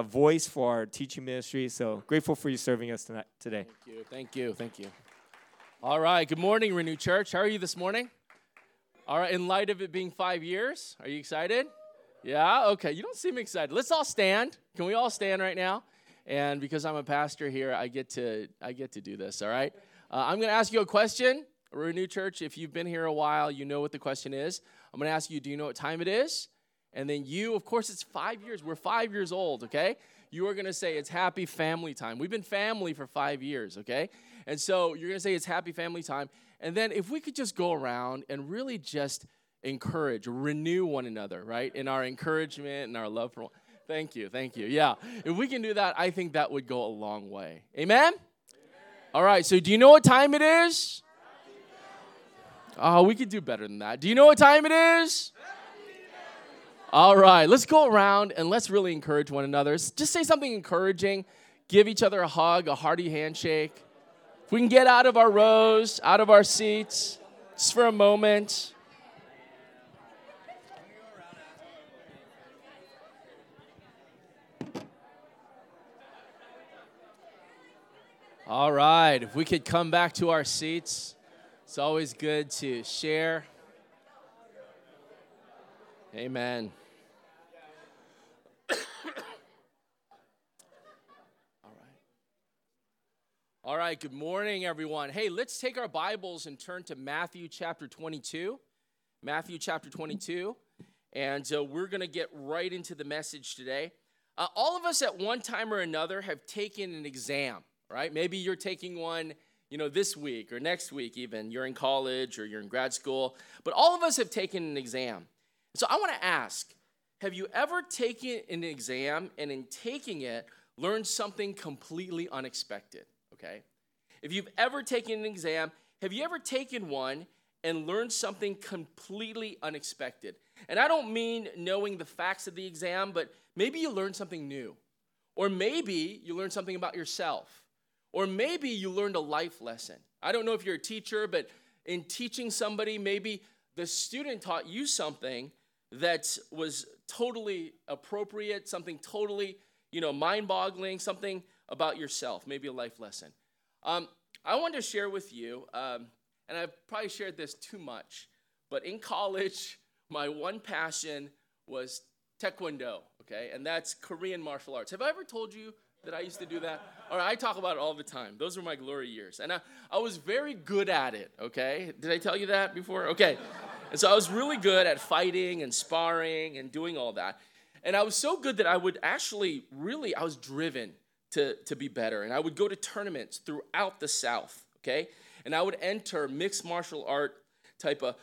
a voice for our teaching ministry. So grateful for you serving us tonight, today. Thank you. Thank you. Thank you. All right. Good morning, Renew Church. How are you this morning? All right. In light of it being five years, are you excited? Yeah. Okay. You don't seem excited. Let's all stand. Can we all stand right now? And because I'm a pastor here, I get to I get to do this. All right. Uh, I'm going to ask you a question. Renew Church. If you've been here a while, you know what the question is. I'm going to ask you. Do you know what time it is? And then you, of course, it's five years. We're five years old. Okay. You are to say it's happy family time. We've been family for five years. Okay. And so you're to say it's happy family time. And then if we could just go around and really just encourage, renew one another, right? In our encouragement and our love for one. Thank you, thank you. Yeah, if we can do that, I think that would go a long way. Amen? Amen. All right, so do you know what time it is? Oh, we could do better than that. Do you know what time it is? All right, let's go around and let's really encourage one another. Just say something encouraging. Give each other a hug, a hearty handshake. If we can get out of our rows, out of our seats, just for a moment. All right, if we could come back to our seats, it's always good to share. Amen. All right. All right, good morning, everyone. Hey, let's take our Bibles and turn to Matthew chapter 22. Matthew chapter 22. And uh, we're going to get right into the message today. Uh, all of us at one time or another have taken an exam right? Maybe you're taking one, you know, this week or next week even. You're in college or you're in grad school, but all of us have taken an exam. So I want to ask, have you ever taken an exam and in taking it learned something completely unexpected, okay? If you've ever taken an exam, have you ever taken one and learned something completely unexpected? And I don't mean knowing the facts of the exam, but maybe you learned something new. Or maybe you learned something about yourself. Or maybe you learned a life lesson. I don't know if you're a teacher, but in teaching somebody, maybe the student taught you something that was totally appropriate, something totally, you know, mind-boggling, something about yourself, maybe a life lesson. Um, I wanted to share with you, um, and I've probably shared this too much, but in college, my one passion was taekwondo, okay, and that's Korean martial arts. Have I ever told you that I used to do that? All right, I talk about it all the time. Those were my glory years. And I, I was very good at it, okay? Did I tell you that before? Okay. And so I was really good at fighting and sparring and doing all that. And I was so good that I would actually really, I was driven to, to be better. And I would go to tournaments throughout the South, okay? And I would enter mixed martial art type of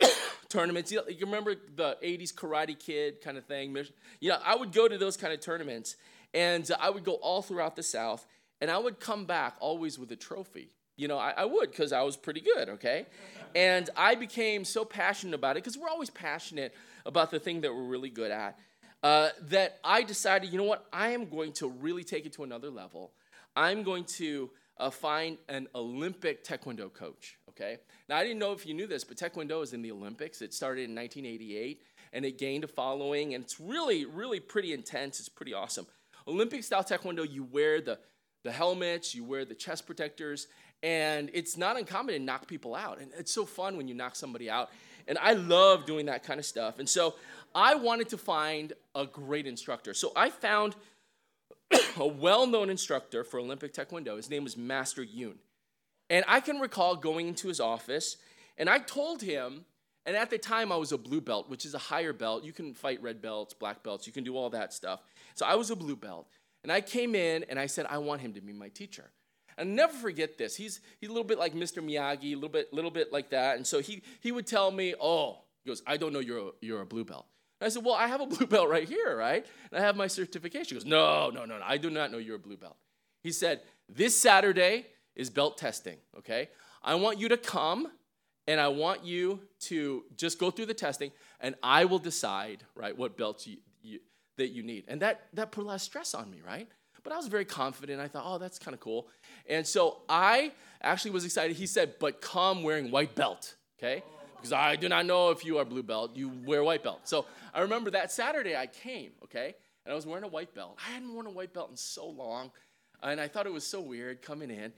tournaments. You, you remember the 80s Karate Kid kind of thing? You know, I would go to those kind of tournaments. And I would go all throughout the South, and I would come back always with a trophy. You know, I, I would because I was pretty good, okay? And I became so passionate about it because we're always passionate about the thing that we're really good at. Uh, that I decided, you know what, I am going to really take it to another level. I'm going to uh, find an Olympic Taekwondo coach, okay? Now, I didn't know if you knew this, but Taekwondo is in the Olympics. It started in 1988 and it gained a following, and it's really, really pretty intense. It's pretty awesome. Olympic style taekwondo, you wear the, the helmets, you wear the chest protectors, and it's not uncommon to knock people out. And it's so fun when you knock somebody out. And I love doing that kind of stuff. And so I wanted to find a great instructor. So I found a well known instructor for Olympic Taekwondo. His name was Master Yoon. And I can recall going into his office, and I told him, and at the time I was a blue belt, which is a higher belt. You can fight red belts, black belts, you can do all that stuff. So I was a blue belt. And I came in and I said, I want him to be my teacher. And never forget this. He's, he's a little bit like Mr. Miyagi, a little bit, little bit like that. And so he, he would tell me, Oh, he goes, I don't know you're a, you're a blue belt. And I said, Well, I have a blue belt right here, right? And I have my certification. He goes, No, no, no, no. I do not know you're a blue belt. He said, This Saturday is belt testing, okay? I want you to come and I want you to just go through the testing and I will decide, right, what belts you, you, that you need. And that, that put a lot of stress on me, right? But I was very confident. I thought, oh, that's kind of cool. And so I actually was excited. He said, but come wearing white belt, okay? Because I do not know if you are blue belt, you wear white belt. So I remember that Saturday I came, okay? and I was wearing a white belt. I hadn't worn a white belt in so long, and I thought it was so weird coming in.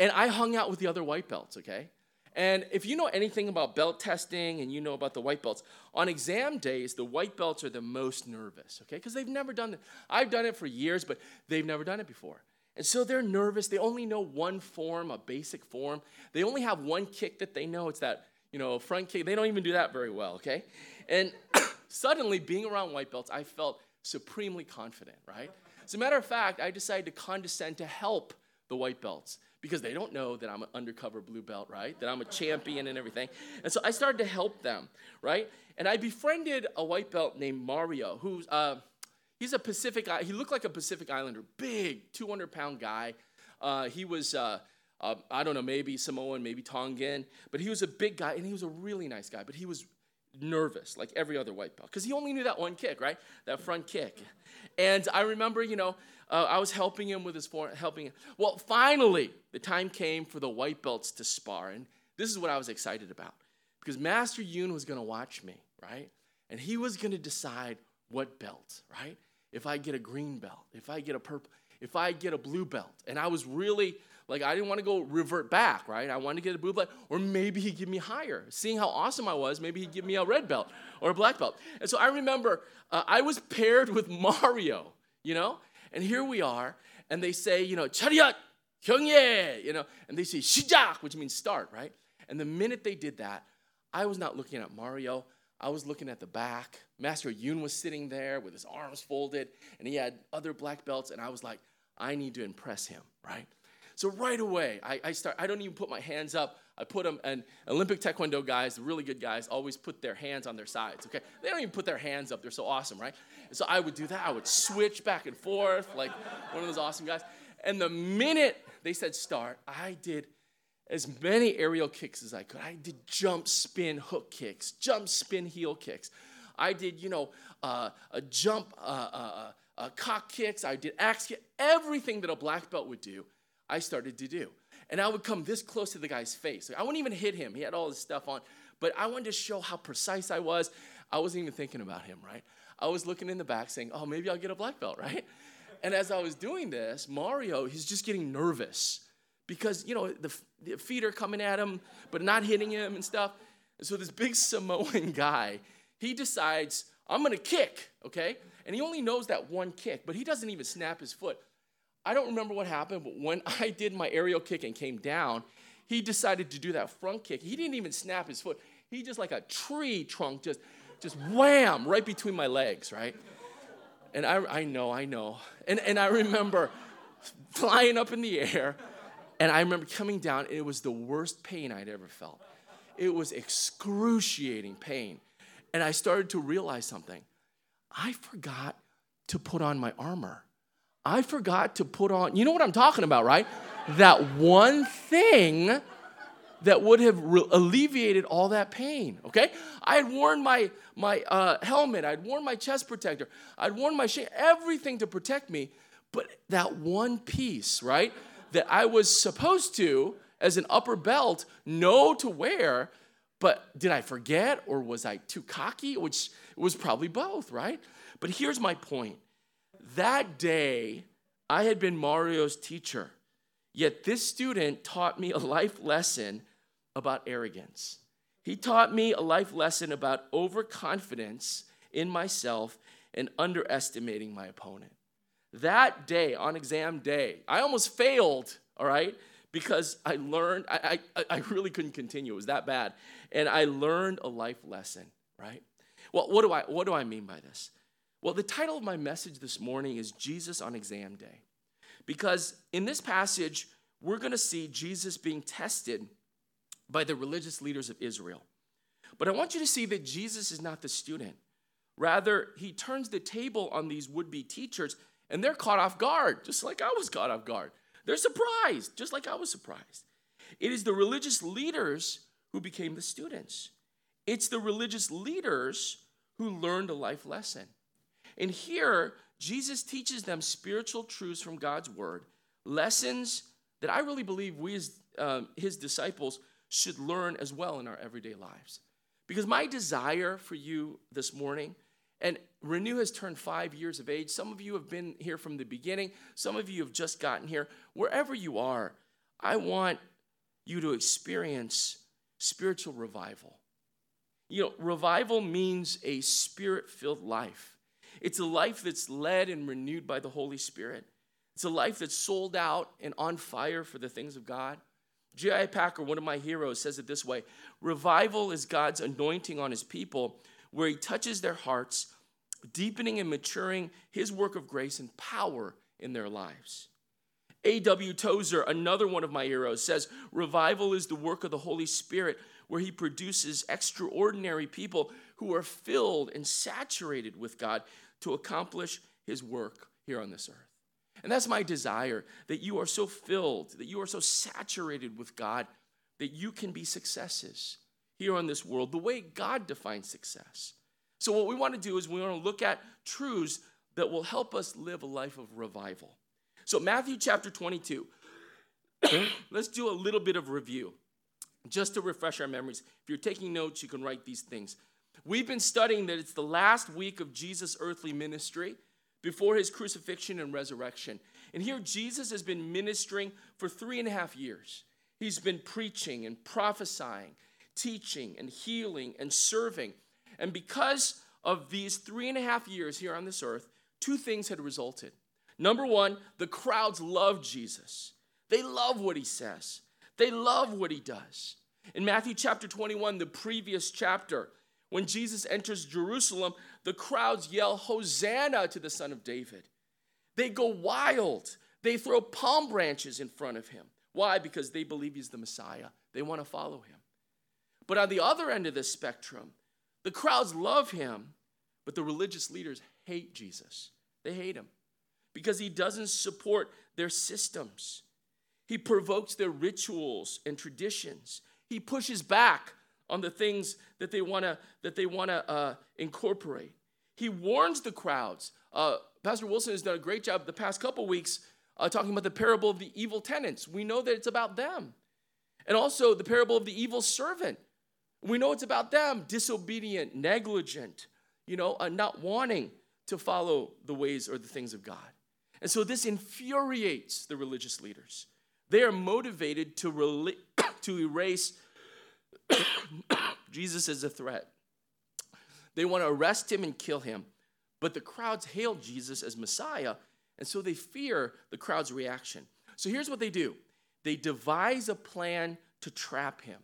And I hung out with the other white belts, okay? And if you know anything about belt testing and you know about the white belts, on exam days, the white belts are the most nervous, okay? Because they've never done it. I've done it for years, but they've never done it before. And so they're nervous. They only know one form, a basic form. They only have one kick that they know. It's that, you know, front kick. They don't even do that very well, okay? And suddenly, being around white belts, I felt supremely confident, right? As a matter of fact, I decided to condescend to help the white belts because they don't know that I'm an undercover blue belt, right? That I'm a champion and everything. And so I started to help them, right? And I befriended a white belt named Mario, who's uh, he's a Pacific. He looked like a Pacific Islander, big, 200 pound guy. Uh, he was. Uh, uh, I don't know, maybe Samoan, maybe Tongan, but he was a big guy and he was a really nice guy. But he was nervous, like every other white belt, because he only knew that one kick, right? That front kick. And I remember, you know, uh, I was helping him with his form, helping him. Well, finally, the time came for the white belts to spar, and this is what I was excited about, because Master Yun was going to watch me, right? And he was going to decide what belt, right? If I get a green belt, if I get a purple, if I get a blue belt, and I was really like I didn't want to go revert back, right? I wanted to get a blue belt, or maybe he'd give me higher. Seeing how awesome I was, maybe he'd give me a red belt or a black belt. And so I remember uh, I was paired with Mario, you know, and here we are, and they say, you know, chariot, hyungye, you know, and they say shijak, which means start, right? And the minute they did that, I was not looking at Mario. I was looking at the back. Master Yun was sitting there with his arms folded, and he had other black belts, and I was like, I need to impress him, right? So right away, I, I start, I don't even put my hands up. I put them, and Olympic Taekwondo guys, the really good guys, always put their hands on their sides, okay? They don't even put their hands up. They're so awesome, right? So I would do that. I would switch back and forth like one of those awesome guys. And the minute they said start, I did as many aerial kicks as I could. I did jump, spin, hook kicks, jump, spin, heel kicks. I did, you know, uh, a jump, uh, uh, uh, uh cock kicks. I did axe kick, everything that a black belt would do. I started to do. And I would come this close to the guy's face. I wouldn't even hit him. He had all this stuff on. But I wanted to show how precise I was. I wasn't even thinking about him, right? I was looking in the back saying, oh, maybe I'll get a black belt, right? And as I was doing this, Mario, he's just getting nervous because, you know, the, the feet are coming at him, but not hitting him and stuff. And so this big Samoan guy, he decides, I'm to kick, okay? And he only knows that one kick, but he doesn't even snap his foot. I don't remember what happened, but when I did my aerial kick and came down, he decided to do that front kick. He didn't even snap his foot. He just like a tree trunk, just, just wham, right between my legs, right? And I, I know, I know. And, and I remember flying up in the air, and I remember coming down, and it was the worst pain I'd ever felt. It was excruciating pain. And I started to realize something. I forgot to put on my armor. I forgot to put on, you know what I'm talking about, right? that one thing that would have re- alleviated all that pain, okay? I had worn my, my uh, helmet, I'd worn my chest protector, I'd worn my shade, everything to protect me, but that one piece, right, that I was supposed to, as an upper belt, know to wear, but did I forget or was I too cocky? Which was probably both, right? But here's my point that day, I had been Mario's teacher, yet this student taught me a life lesson about arrogance. He taught me a life lesson about overconfidence in myself and underestimating my opponent. That day, on exam day, I almost failed, all right, because I learned, I, I, I really couldn't continue. It was that bad. And I learned a life lesson, right? Well, what do I, what do I mean by this? Well, the title of my message this morning is Jesus on Exam Day. Because in this passage, we're going to see Jesus being tested by the religious leaders of Israel. But I want you to see that Jesus is not the student. Rather, he turns the table on these would be teachers, and they're caught off guard, just like I was caught off guard. They're surprised, just like I was surprised. It is the religious leaders who became the students, it's the religious leaders who learned a life lesson. And here, Jesus teaches them spiritual truths from God's word, lessons that I really believe we as um, his disciples should learn as well in our everyday lives. Because my desire for you this morning And Renew has turned five years of age. Some of you have been here from the beginning, some of you have just gotten here. Wherever you are, I want you to experience spiritual revival. You know, revival means a spirit filled life. It's a life that's led and renewed by the Holy Spirit. It's a life that's sold out and on fire for the things of God. J.I. Packer, one of my heroes, says it this way Revival is God's anointing on his people, where he touches their hearts, deepening and maturing his work of grace and power in their lives. A.W. Tozer, another one of my heroes, says revival is the work of the Holy Spirit where he produces extraordinary people who are filled and saturated with God to accomplish his work here on this earth. And that's my desire that you are so filled, that you are so saturated with God, that you can be successes here on this world the way God defines success. So, what we want to do is we want to look at truths that will help us live a life of revival. So, Matthew chapter 22, let's do a little bit of review just to refresh our memories. If you're taking notes, you can write these things. We've been studying that it's the last week of Jesus' earthly ministry before his crucifixion and resurrection. And here, Jesus has been ministering for three and a half years. He's been preaching and prophesying, teaching and healing and serving. And because of these three and a half years here on this earth, two things had resulted. Number one, the crowds love Jesus. They love what he says. They love what he does. In Matthew chapter 21, the previous chapter, when Jesus enters Jerusalem, the crowds yell, Hosanna to the Son of David. They go wild. They throw palm branches in front of him. Why? Because they believe he's the Messiah. They want to follow him. But on the other end of the spectrum, the crowds love him, but the religious leaders hate Jesus. They hate him because he doesn't support their systems. He provokes their rituals and traditions. He pushes back on the things that they want to that they want to uh, incorporate. He warns the crowds. Uh, Pastor Wilson has done a great job the past couple weeks uh, talking about the parable of the evil tenants. We know that it's about them, and also the parable of the evil servant. We know it's about them, disobedient, negligent, you know, uh, not wanting to follow the ways or the things of God. And so this infuriates the religious leaders. They are motivated to, rela- to erase Jesus is a threat. They want to arrest him and kill him. But the crowds hail Jesus as Messiah, and so they fear the crowd's reaction. So here's what they do they devise a plan to trap him.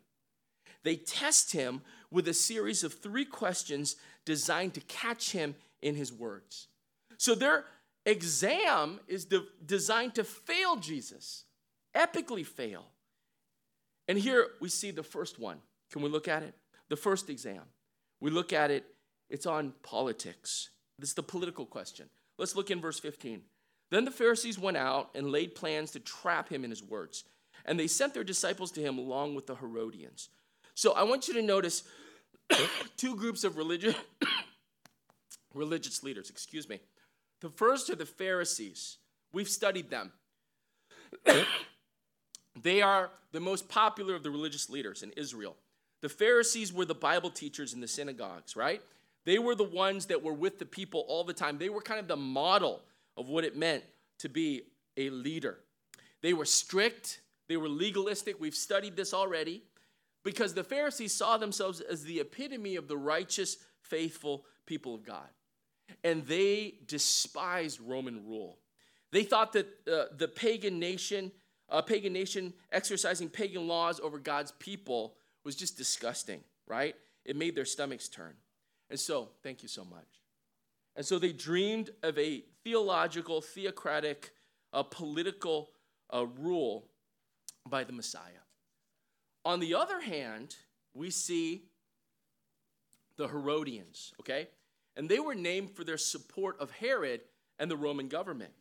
They test him with a series of three questions designed to catch him in his words. So their exam is de- designed to fail Jesus epically fail. And here we see the first one. Can we look at it? The first exam. We look at it, it's on politics. This is the political question. Let's look in verse 15. Then the Pharisees went out and laid plans to trap him in his words, and they sent their disciples to him along with the Herodians. So I want you to notice two groups of religious religious leaders, excuse me. The first are the Pharisees. We've studied them. They are the most popular of the religious leaders in Israel. The Pharisees were the Bible teachers in the synagogues, right? They were the ones that were with the people all the time. They were kind of the model of what it meant to be a leader. They were strict, they were legalistic. We've studied this already because the Pharisees saw themselves as the epitome of the righteous, faithful people of God. And they despised Roman rule. They thought that uh, the pagan nation a pagan nation exercising pagan laws over God's people was just disgusting, right? It made their stomachs turn. And so, thank you so much. And so they dreamed of a theological, theocratic, uh, political uh, rule by the Messiah. On the other hand, we see the Herodians, okay? And they were named for their support of Herod and the Roman government.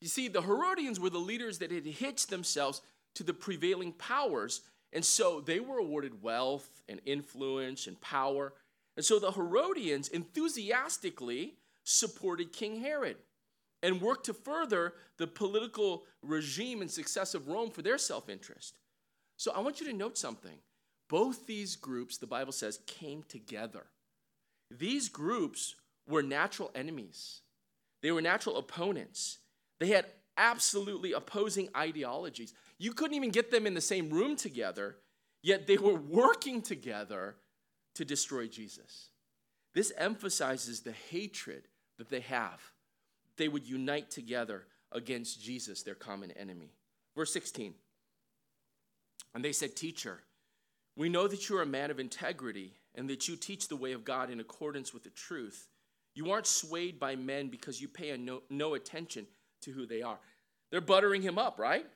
You see, the Herodians were the leaders that had hitched themselves to the prevailing powers, and so they were awarded wealth and influence and power. And so the Herodians enthusiastically supported King Herod and worked to further the political regime and success of Rome for their self interest. So I want you to note something. Both these groups, the Bible says, came together. These groups were natural enemies, they were natural opponents. They had absolutely opposing ideologies. You couldn't even get them in the same room together, yet they were working together to destroy Jesus. This emphasizes the hatred that they have. They would unite together against Jesus, their common enemy. Verse 16. And they said, Teacher, we know that you are a man of integrity and that you teach the way of God in accordance with the truth. You aren't swayed by men because you pay no, no attention to who they are. They're buttering him up, right?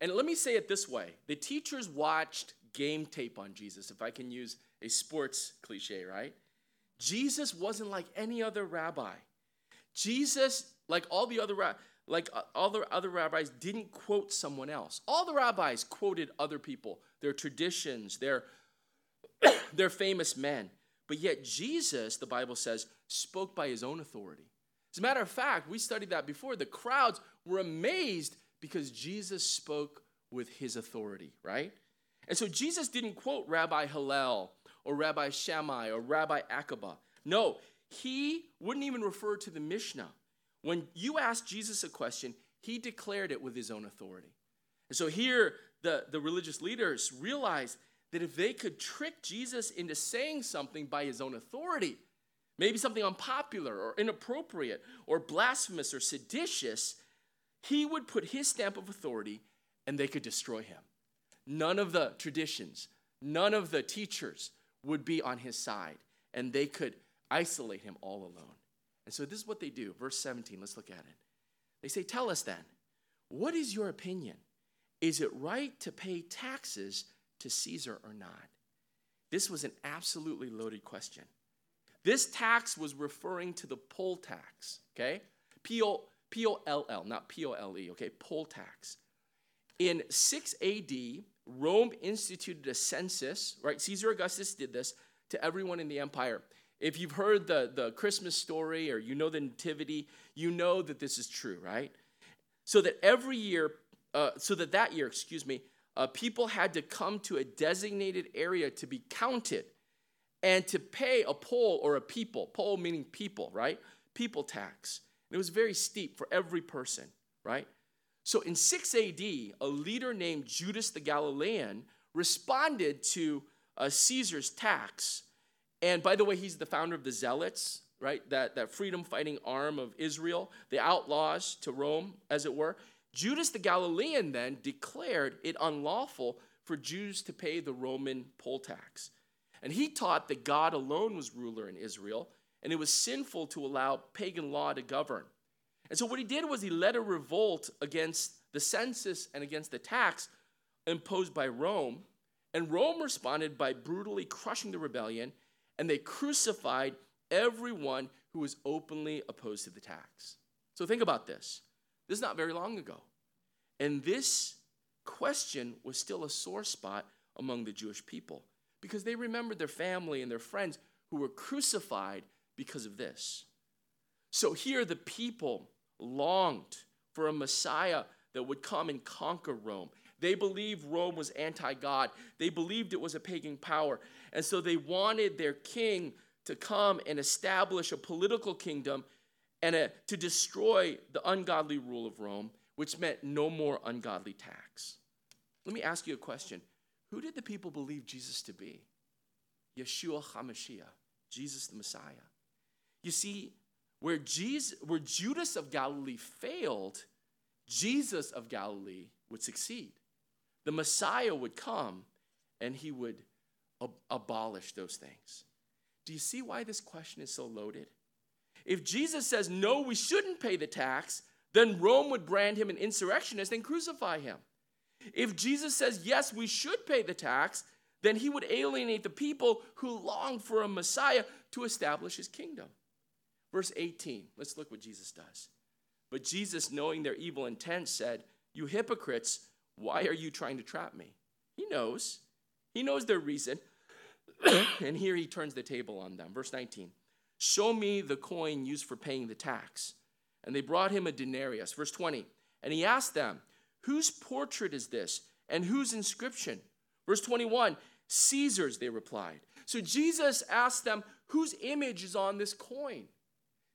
And let me say it this way the teachers watched game tape on Jesus, if I can use a sports cliche, right? Jesus wasn't like any other rabbi. Jesus, like all the other like uh, all the other rabbis, didn't quote someone else. All the rabbis quoted other people, their traditions, their their famous men. But yet Jesus, the Bible says, spoke by his own authority. As a matter of fact, we studied that before. The crowds were amazed because Jesus spoke with his authority, right? And so Jesus didn't quote Rabbi Hillel or Rabbi Shammai or Rabbi Akiba. No, he wouldn't even refer to the Mishnah. When you asked Jesus a question, he declared it with his own authority. And so here, the, the religious leaders realized that if they could trick Jesus into saying something by his own authority, maybe something unpopular or inappropriate or blasphemous or seditious, he would put his stamp of authority and they could destroy him. None of the traditions, none of the teachers would be on his side, and they could isolate him all alone. And so this is what they do. Verse 17, let's look at it. They say, Tell us then, what is your opinion? Is it right to pay taxes to Caesar or not? This was an absolutely loaded question. This tax was referring to the poll tax, okay? P O L L, not P O L E, okay? Poll tax. In 6 AD, Rome instituted a census, right? Caesar Augustus did this to everyone in the empire. If you've heard the, the Christmas story or you know the Nativity, you know that this is true, right? So that every year, uh, so that that year, excuse me, uh, people had to come to a designated area to be counted and to pay a poll or a people, poll meaning people, right? People tax. And it was very steep for every person, right? So in 6 AD, a leader named Judas the Galilean responded to uh, Caesar's tax. And by the way, he's the founder of the Zealots, right? That, that freedom fighting arm of Israel, the outlaws to Rome, as it were. Judas the Galilean then declared it unlawful for Jews to pay the Roman poll tax. And he taught that God alone was ruler in Israel, and it was sinful to allow pagan law to govern. And so what he did was he led a revolt against the census and against the tax imposed by Rome. And Rome responded by brutally crushing the rebellion, and they crucified everyone who was openly opposed to the tax. So think about this. This is not very long ago. And this question was still a sore spot among the Jewish people because they remembered their family and their friends who were crucified because of this. So here the people longed for a Messiah that would come and conquer Rome. They believed Rome was anti God, they believed it was a pagan power. And so they wanted their king to come and establish a political kingdom and a, to destroy the ungodly rule of Rome, which meant no more ungodly tax. Let me ask you a question Who did the people believe Jesus to be? Yeshua HaMashiach, Jesus the Messiah. You see, where, Jesus, where Judas of Galilee failed, Jesus of Galilee would succeed. The Messiah would come and he would ab- abolish those things. Do you see why this question is so loaded? If Jesus says, no, we shouldn't pay the tax, then Rome would brand him an insurrectionist and crucify him. If Jesus says, yes, we should pay the tax, then he would alienate the people who long for a Messiah to establish his kingdom. Verse 18, let's look what Jesus does. But Jesus, knowing their evil intent, said, You hypocrites, why are you trying to trap me? He knows. He knows their reason. and here he turns the table on them. Verse 19 Show me the coin used for paying the tax. And they brought him a denarius. Verse 20 And he asked them, Whose portrait is this? And whose inscription? Verse 21 Caesar's, they replied. So Jesus asked them, Whose image is on this coin?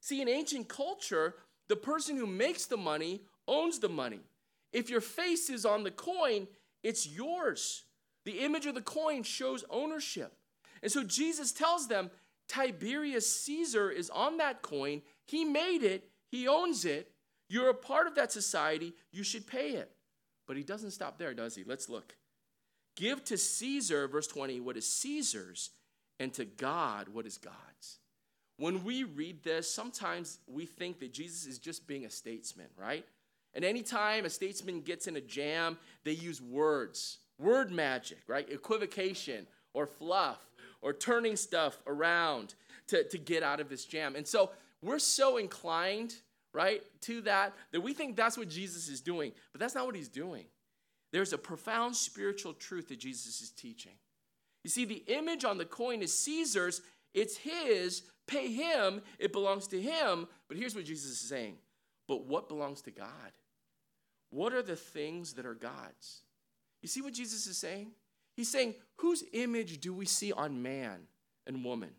See, in ancient culture, the person who makes the money owns the money. If your face is on the coin, it's yours. The image of the coin shows ownership. And so Jesus tells them Tiberius Caesar is on that coin. He made it, he owns it. You're a part of that society, you should pay it. But he doesn't stop there, does he? Let's look. Give to Caesar, verse 20, what is Caesar's, and to God what is God's. When we read this, sometimes we think that Jesus is just being a statesman, right? And anytime a statesman gets in a jam, they use words, word magic, right? Equivocation or fluff or turning stuff around to, to get out of this jam. And so we're so inclined, right, to that, that we think that's what Jesus is doing, but that's not what he's doing. There's a profound spiritual truth that Jesus is teaching. You see, the image on the coin is Caesar's, it's his, pay him, it belongs to him. But here's what Jesus is saying But what belongs to God? What are the things that are God's? You see what Jesus is saying? He's saying, whose image do we see on man and woman?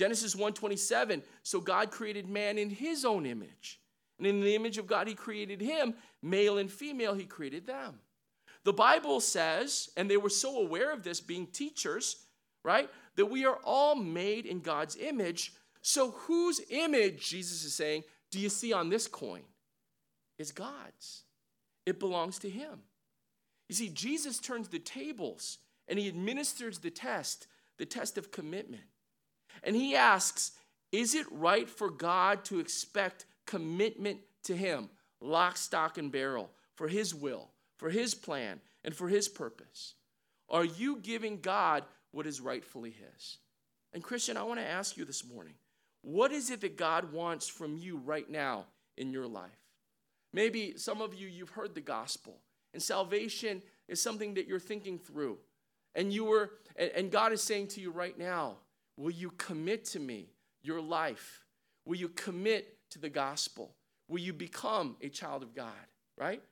Genesis 1:27, so God created man in his own image. And in the image of God he created him, male and female he created them. The Bible says, and they were so aware of this being teachers, right, that we are all made in God's image. So, whose image, Jesus is saying, do you see on this coin? It's God's. It belongs to Him. You see, Jesus turns the tables and He administers the test, the test of commitment. And He asks, Is it right for God to expect commitment to Him, lock, stock, and barrel, for His will, for His plan, and for His purpose? Are you giving God what is rightfully His? And, Christian, I want to ask you this morning what is it that God wants from you right now in your life? Maybe some of you, you've heard the gospel, and salvation is something that you're thinking through. And you were, and God is saying to you right now, will you commit to me your life? Will you commit to the gospel? Will you become a child of God? Right?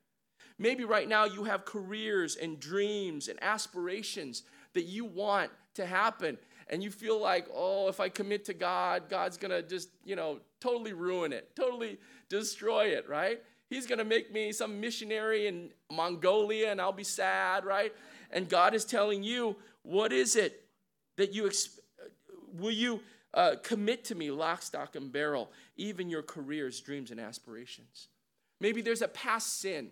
Maybe right now you have careers and dreams and aspirations that you want to happen. And you feel like, oh, if I commit to God, God's to just, you know, totally ruin it, totally destroy it, right? He's to make me some missionary in Mongolia and I'll be sad, right? And God is telling you, what is it that you, will you uh, commit to me, lock, stock, and barrel, even your careers, dreams, and aspirations? Maybe there's a past sin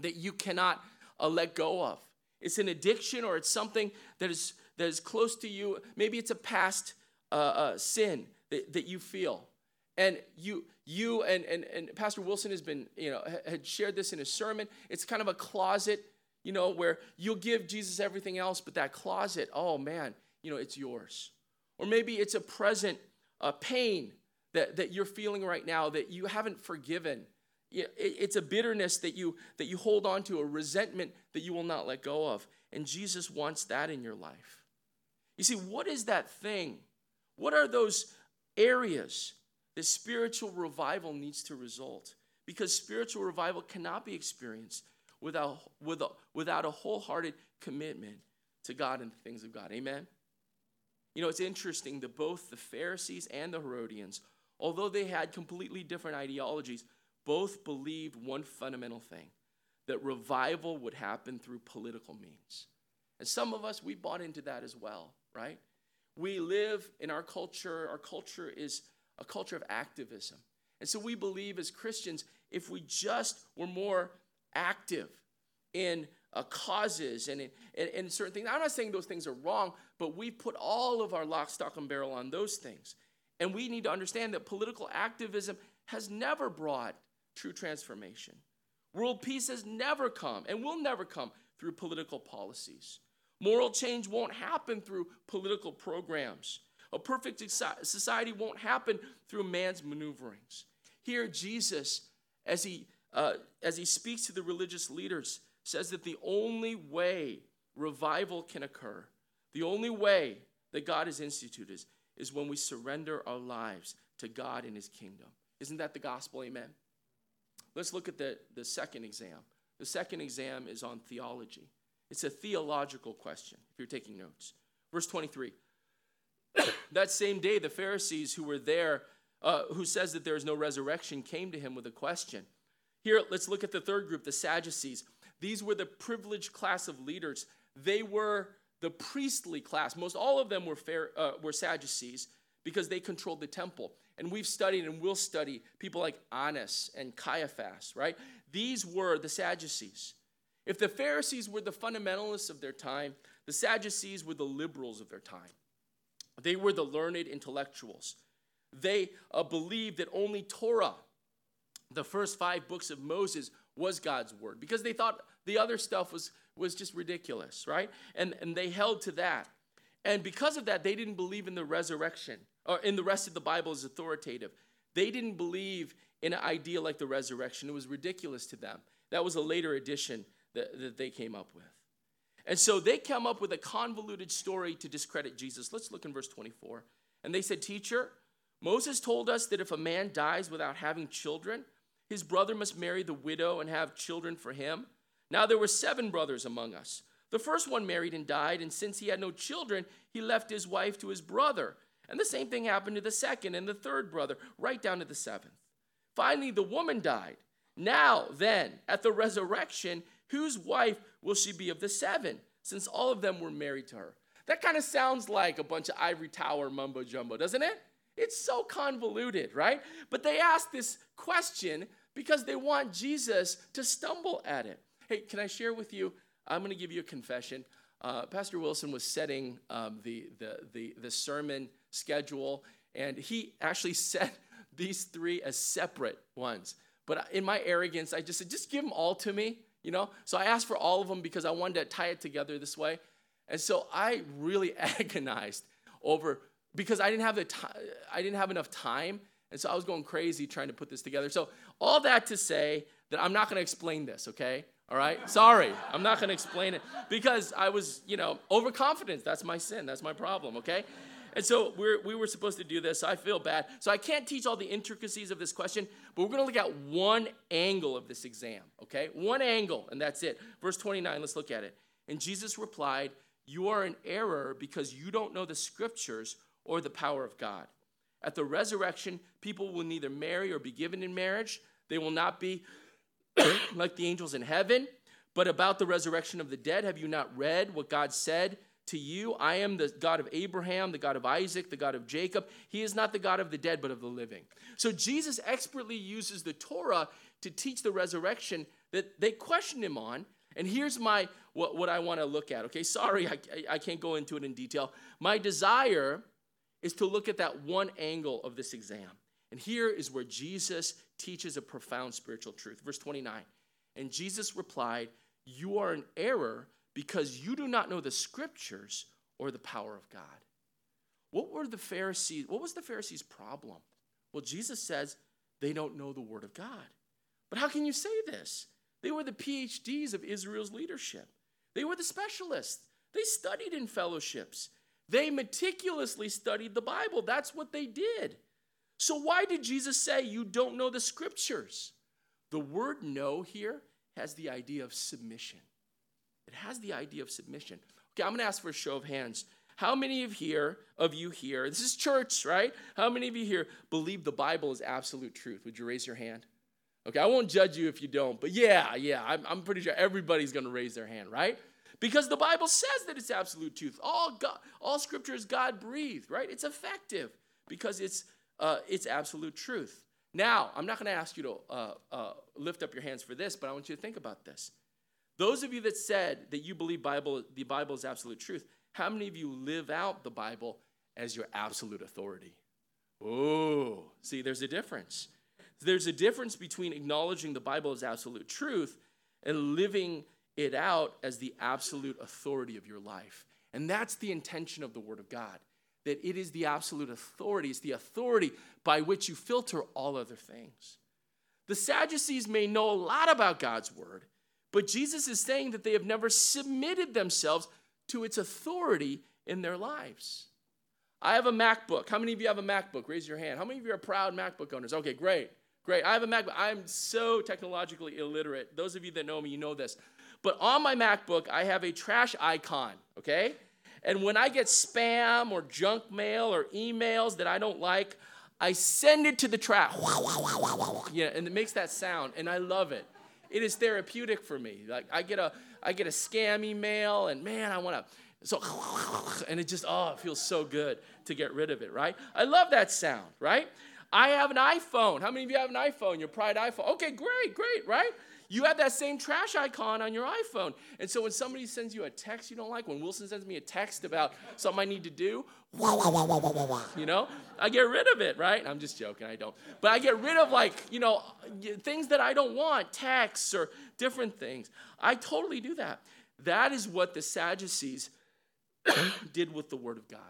that you cannot uh, let go of. It's an addiction or it's something that is, that is close to you. Maybe it's a past uh, uh, sin that, that you feel. And you, you and, and, and Pastor Wilson has been, you know, had shared this in his sermon. It's kind of a closet, you know, where you'll give Jesus everything else, but that closet, oh man, you know, it's yours. Or maybe it's a present uh, pain that, that you're feeling right now that you haven't forgiven. It's a bitterness that you, that you hold on to, a resentment that you will not let go of. And Jesus wants that in your life. You see, what is that thing? What are those areas that spiritual revival needs to result because spiritual revival cannot be experienced without, without, without a wholehearted commitment to God and the things of God. Amen? You know, it's interesting that both the Pharisees and the Herodians, although they had completely different ideologies, both believed one fundamental thing that revival would happen through political means. And some of us, we bought into that as well, right? We live in our culture, our culture is a culture of activism. And so we believe as Christians, if we just were more active in uh, causes and in, in, certain things, I'm not saying those things are wrong, but we put all of our lock, stock, and barrel on those things. And we need to understand that political activism has never brought true transformation. World peace has never come and will never come through political policies. Moral change won't happen through political programs. A perfect society won't happen through man's maneuverings. Here, Jesus, as he, uh, as he speaks to the religious leaders, says that the only way revival can occur, the only way that God has instituted is, is when we surrender our lives to God and his kingdom. Isn't that the gospel? Amen. Let's look at the, the second exam. The second exam is on theology. It's a theological question, if you're taking notes. Verse 23 that same day, the Pharisees who were there uh, who says that there is no resurrection, came to him with a question. Here, let's look at the third group, the Sadducees. These were the privileged class of leaders. They were the priestly class. Most all of them were, fair, uh, were Sadducees because they controlled the temple. And we've studied and will study people like Annas and Caiaphas, right? These were the Sadducees. If the Pharisees were the fundamentalists of their time, the Sadducees were the liberals of their time. They were the learned intellectuals. They uh, believed that only Torah, the first five books of Moses, was God's word because they thought the other stuff was, was just ridiculous, right? And, and they held to that. And because of that, they didn't believe in the resurrection or in the rest of the Bible as authoritative. They didn't believe in an idea like the resurrection. It was ridiculous to them. That was a later addition that, that they came up with. And so they come up with a convoluted story to discredit Jesus. Let's look in verse 24. And they said, Teacher, Moses told us that if a man dies without having children, his brother must marry the widow and have children for him. Now there were seven brothers among us. The first one married and died, and since he had no children, he left his wife to his brother. And the same thing happened to the second and the third brother, right down to the seventh. Finally, the woman died. Now, then, at the resurrection, whose wife will she be of the seven, since all of them were married to her? That kind of sounds like a bunch of ivory tower mumbo jumbo, doesn't it? It's so convoluted, right? But they ask this question because they want Jesus to stumble at it. Hey, can I share with you? I'm going to give you a confession. Uh, Pastor Wilson was setting um, the, the, the, the sermon schedule, and he actually set these three as separate ones. But in my arrogance, I just said, just give them all to me, you know? So I asked for all of them because I wanted to tie it together this way. And so I really agonized over because I didn't have the time, I didn't have enough time, and so I was going crazy trying to put this together. So all that to say that I'm not going to explain this, okay? All right? Sorry, I'm not going to explain it because I was, you know, overconfident. That's my sin. That's my problem, okay? And so we're, we were supposed to do this. So I feel bad. So I can't teach all the intricacies of this question, but we're going to look at one angle of this exam, okay? One angle, and that's it. Verse 29, let's look at it. And Jesus replied, You are in error because you don't know the scriptures or the power of God. At the resurrection, people will neither marry or be given in marriage. They will not be like the angels in heaven. But about the resurrection of the dead, have you not read what God said to you? I am the God of Abraham, the God of Isaac, the God of Jacob. He is not the God of the dead, but of the living. So Jesus expertly uses the Torah to teach the resurrection that they question him on. And here's my what, what I want to look at. Okay, sorry, I, I can't go into it in detail. My desire is to look at that one angle of this exam. And here is where Jesus teaches a profound spiritual truth. Verse 29. And Jesus replied, You are in error because you do not know the scriptures or the power of God. What were the Pharisees? What was the Pharisees' problem? Well, Jesus says they don't know the word of God. But how can you say this? They were the PhDs of Israel's leadership. They were the specialists. They studied in fellowships. They meticulously studied the Bible. That's what they did. So, why did Jesus say you don't know the scriptures? The word know here has the idea of submission. It has the idea of submission. Okay, I'm going to ask for a show of hands. How many of here of you here, this is church, right? How many of you here believe the Bible is absolute truth? Would you raise your hand? Okay, I won't judge you if you don't, but yeah, yeah, I'm, I'm pretty sure everybody's going to raise their hand, right? Because the Bible says that it's absolute truth. All God, all scripture is God breathed, right? It's effective because it's uh, it's absolute truth. Now, I'm not going to ask you to uh, uh, lift up your hands for this, but I want you to think about this. Those of you that said that you believe Bible, the Bible is absolute truth, how many of you live out the Bible as your absolute authority? Oh, see, there's a difference. There's a difference between acknowledging the Bible as absolute truth and living it out as the absolute authority of your life. And that's the intention of the Word of God that it is the absolute authority, it's the authority by which you filter all other things. The Sadducees may know a lot about God's Word, but Jesus is saying that they have never submitted themselves to its authority in their lives. I have a MacBook. How many of you have a MacBook? Raise your hand. How many of you are proud MacBook owners? Okay, great. Great. I have a MacBook. I'm so technologically illiterate. Those of you that know me, you know this. But on my MacBook, I have a trash icon, okay? And when I get spam or junk mail or emails that I don't like, I send it to the trash. Yeah, and it makes that sound, and I love it. It is therapeutic for me. Like I get a I get a scam email, and man, I want to so and it just oh, it feels so good to get rid of it, right? I love that sound, right? I have an iPhone. How many of you have an iPhone? Your pride iPhone. Okay, great, great, right? You have that same trash icon on your iPhone. And so when somebody sends you a text you don't like, when Wilson sends me a text about something I need to do, you know, I get rid of it, right? I'm just joking, I don't. But I get rid of like, you know, things that I don't want, texts or different things. I totally do that. That is what the Sadducees did with the Word of God.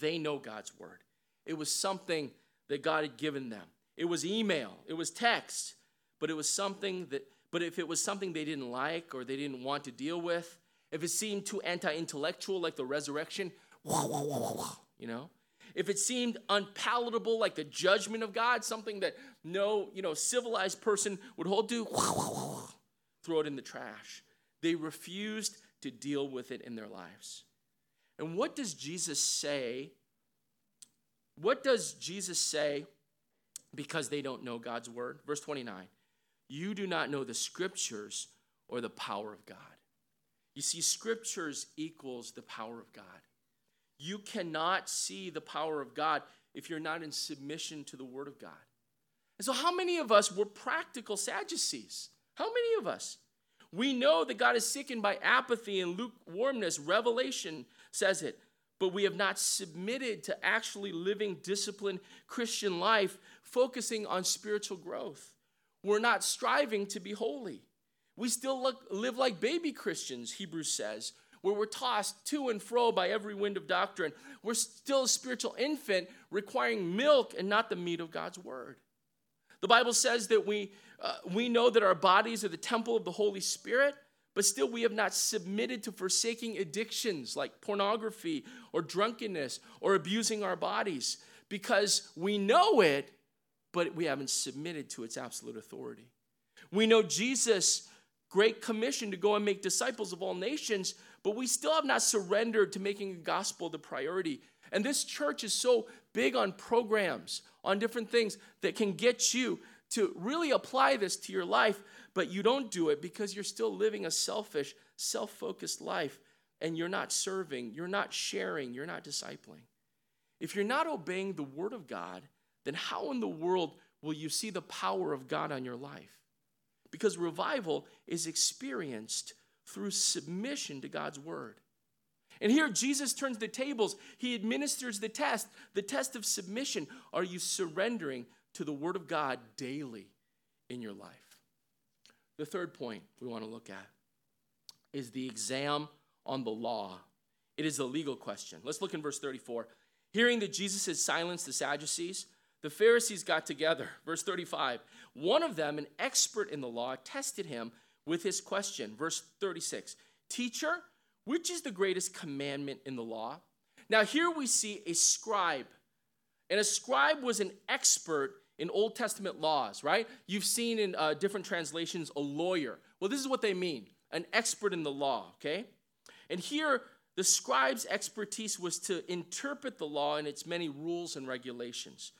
They know God's Word. It was something that God had given them. It was email, it was text, but it was something that, but if it was something they didn't like or they didn't want to deal with, if it seemed too anti intellectual, like the resurrection, you know, if it seemed unpalatable, like the judgment of God, something that no, you know, civilized person would hold to, throw it in the trash. They refused to deal with it in their lives. And what does Jesus say? What does Jesus say because they don't know God's word? Verse 29 You do not know the scriptures or the power of God. You see, scriptures equals the power of God. You cannot see the power of God if you're not in submission to the word of God. And so, how many of us were practical Sadducees? How many of us? We know that God is sickened by apathy and lukewarmness. Revelation says it. But we have not submitted to actually living disciplined Christian life, focusing on spiritual growth. We're not striving to be holy. We still look, live like baby Christians, Hebrews says, where we're tossed to and fro by every wind of doctrine. We're still a spiritual infant requiring milk and not the meat of God's word. The Bible says that we, uh, we know that our bodies are the temple of the Holy Spirit, but still we have not submitted to forsaking addictions like pornography or drunkenness or abusing our bodies because we know it, but we haven't submitted to its absolute authority. We know Jesus' great commission to go and make disciples of all nations, but we still have not surrendered to making the gospel the priority. And this church is so big on programs, on different things that can get you to really apply this to your life, but you don't do it because you're still living a selfish, self focused life and you're not serving, you're not sharing, you're not discipling. If you're not obeying the word of God, then how in the world will you see the power of God on your life? Because revival is experienced through submission to God's word. And here Jesus turns the tables. He administers the test, the test of submission. Are you surrendering to the word of God daily in your life? The third point we want to look at is the exam on the law. It is a legal question. Let's look in verse 34. Hearing that Jesus had silenced the Sadducees, the Pharisees got together. Verse 35. One of them, an expert in the law, tested him with his question. Verse 36 Teacher, which is the greatest commandment in the law? Now, here we see a scribe. And a scribe was an expert in Old Testament laws, right? You've seen in uh, different translations a lawyer. Well, this is what they mean an expert in the law, okay? And here, the scribe's expertise was to interpret the law and its many rules and regulations.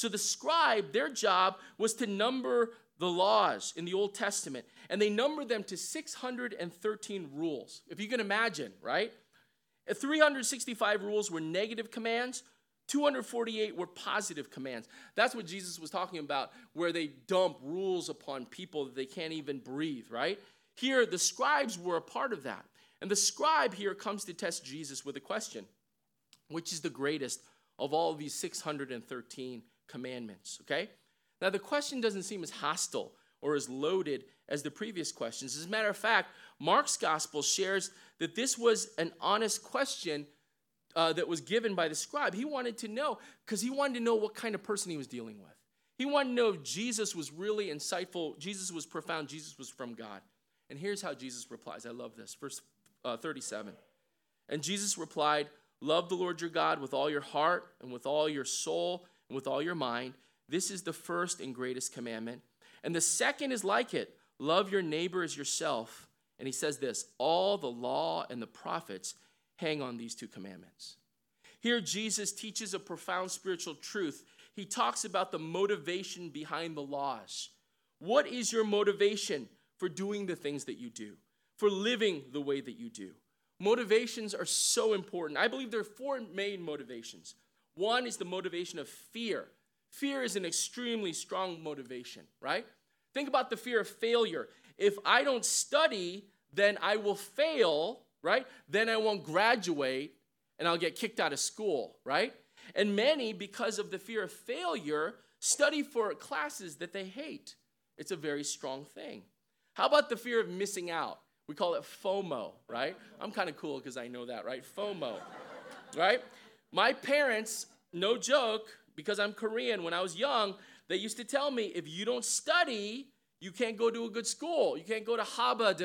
So the scribe, their job was to number the laws in the Old Testament, and they numbered them to 613 rules. If you can imagine, right? 365 rules were negative commands, 248 were positive commands. That's what Jesus was talking about, where they dump rules upon people that they can't even breathe, right? Here, the scribes were a part of that. And the scribe here comes to test Jesus with a question which is the greatest of all of these 613 commandments, okay? Now, the question doesn't seem as hostile or as loaded as the previous questions. As a matter of fact, Mark's gospel shares that this was an honest question uh, that was given by the scribe. He wanted to know because he wanted to know what kind of person he was dealing with. He wanted to know if Jesus was really insightful, Jesus was profound, Jesus was from God. And here's how Jesus replies. I love this. Verse uh, 37. And Jesus replied, Love the Lord your God with all your heart and with all your soul with all your mind this is the first and greatest commandment. And the second is like it love your neighbor as yourself. And he says this all the law and the prophets hang on these two commandments. Here, Jesus teaches a profound spiritual truth. he talks about the motivation behind the laws. What is your motivation for doing the things that you do, for living the way that you do? Motivations are so important. I believe there are four main motivations. One is the motivation of fear. Fear is an extremely strong motivation, right? Think about the fear of failure. If I don't study, then I will fail, right? Then I won't graduate and I'll get kicked out of school, right? And many, because of the fear of failure, study for classes that they hate. It's a very strong thing. How about the fear of missing out? We call it FOMO, right? I'm kind of cool because I know that, right? FOMO, right? My parents, no joke, because I'm Korean, when I was young, they used to tell me if you don't study, you can't go to a good school. You can't go to Harvard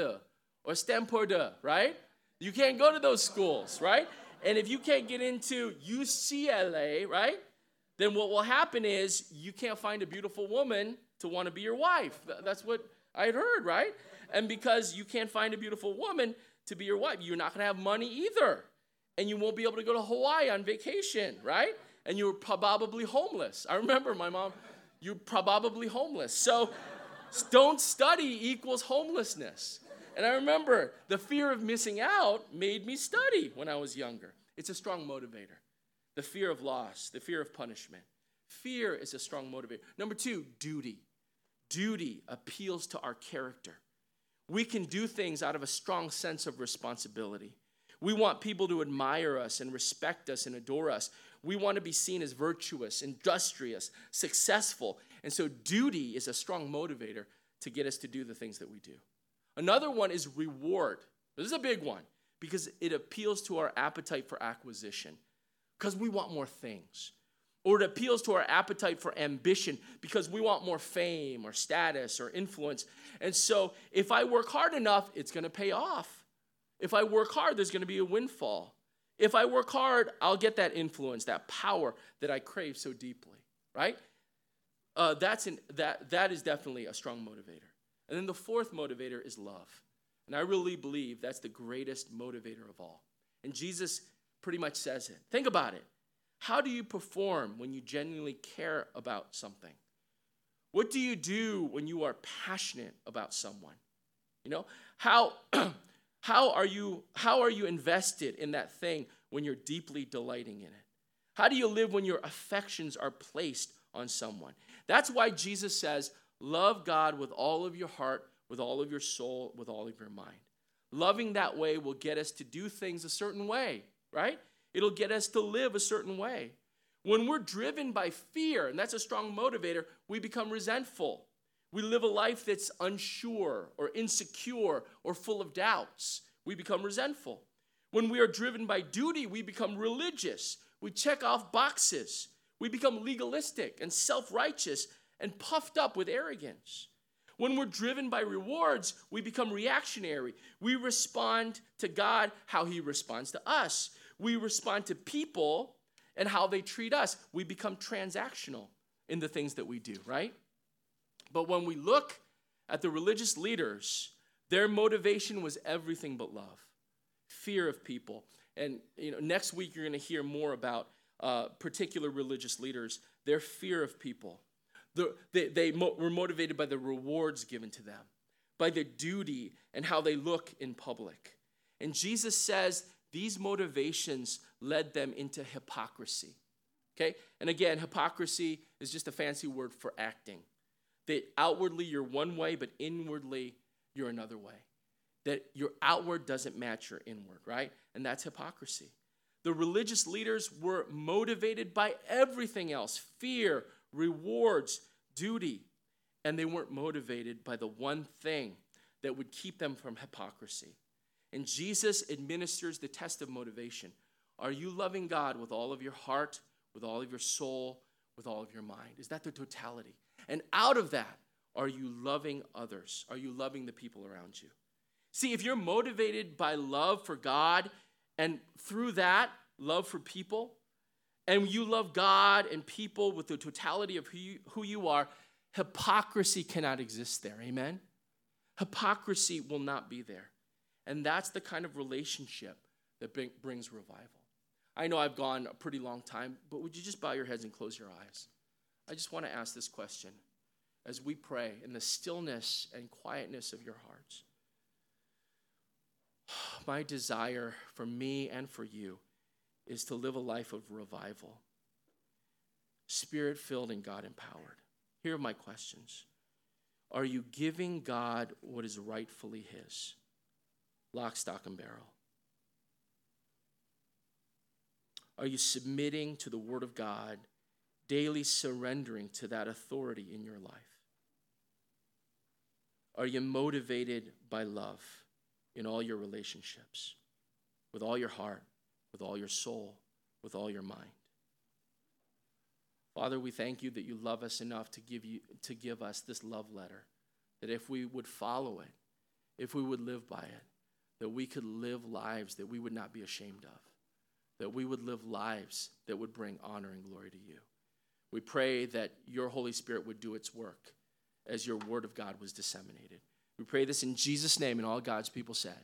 or Stanford, right? You can't go to those schools, right? And if you can't get into UCLA, right? Then what will happen is you can't find a beautiful woman to want to be your wife. That's what I had heard, right? And because you can't find a beautiful woman to be your wife, you're not going to have money either. And you won't be able to go to Hawaii on vacation, right? And you're probably homeless. I remember my mom, you're probably homeless. So don't study equals homelessness. And I remember the fear of missing out made me study when I was younger. It's a strong motivator. The fear of loss, the fear of punishment. Fear is a strong motivator. Number two, duty. Duty appeals to our character. We can do things out of a strong sense of responsibility. We want people to admire us and respect us and adore us. We want to be seen as virtuous, industrious, successful. And so, duty is a strong motivator to get us to do the things that we do. Another one is reward. This is a big one because it appeals to our appetite for acquisition because we want more things. Or it appeals to our appetite for ambition because we want more fame or status or influence. And so if I work hard enough, it's going to pay off. If I work hard, there's going to be a windfall. If I work hard, I'll get that influence, that power that I crave so deeply, right? Uh, that's an, that, that is definitely a strong motivator. And then the fourth motivator is love. And I really believe that's the greatest motivator of all. And Jesus pretty much says it. Think about it. How do you perform when you genuinely care about something? What do you do when you are passionate about someone? You know, how how are you how are you invested in that thing when you're deeply delighting in it? How do you live when your affections are placed on someone? That's why Jesus says, Love God with all of your heart, with all of your soul, with all of your mind. Loving that way will get us to do things a certain way, right? It'll get us to live a certain way. When we're driven by fear, and that's a strong motivator, we become resentful. We live a life that's unsure or insecure or full of doubts. We become resentful. When we are driven by duty, we become religious. We check off boxes. We become legalistic and self righteous and puffed up with arrogance. When we're driven by rewards, we become reactionary. We respond to God how He responds to us. We respond to people and how they treat us. We become transactional in the things that we do, right? But when we look at the religious leaders, their motivation was everything but love, fear of people. And you know, next week you're going to hear more about uh, particular religious leaders, their fear of people. The, they they mo- were motivated by the rewards given to them, by the duty and how they look in public. And Jesus says these motivations led them into hypocrisy. Okay? And again, hypocrisy is just a fancy word for acting. That outwardly you're one way, but inwardly you're another way. That your outward doesn't match your inward, right? And that's hypocrisy. The religious leaders were motivated by everything else fear, rewards, duty. And they weren't motivated by the one thing that would keep them from hypocrisy. And Jesus administers the test of motivation. Are you loving God with all of your heart, with all of your soul, with all of your mind? Is that the totality? And out of that, are you loving others? Are you loving the people around you? See, if you're motivated by love for God and through that, love for people, and you love God and people with the totality of who you, who you are, hypocrisy cannot exist there. Amen? Hypocrisy will not be there. And that's the kind of relationship that brings revival. I know I've gone a pretty long time, but would you just bow your heads and close your eyes? I just want to ask this question as we pray in the stillness and quietness of your hearts. My desire for me and for you is to live a life of revival, spirit filled and God empowered. Here are my questions Are you giving God what is rightfully His? Lock, stock, and barrel. Are you submitting to the Word of God, daily surrendering to that authority in your life? Are you motivated by love in all your relationships, with all your heart, with all your soul, with all your mind? Father, we thank you that you love us enough to give, you, to give us this love letter, that if we would follow it, if we would live by it, that we could live lives that we would not be ashamed of, that we would live lives that would bring honor and glory to you. We pray that your Holy Spirit would do its work as your word of God was disseminated. We pray this in Jesus' name, and all God's people said.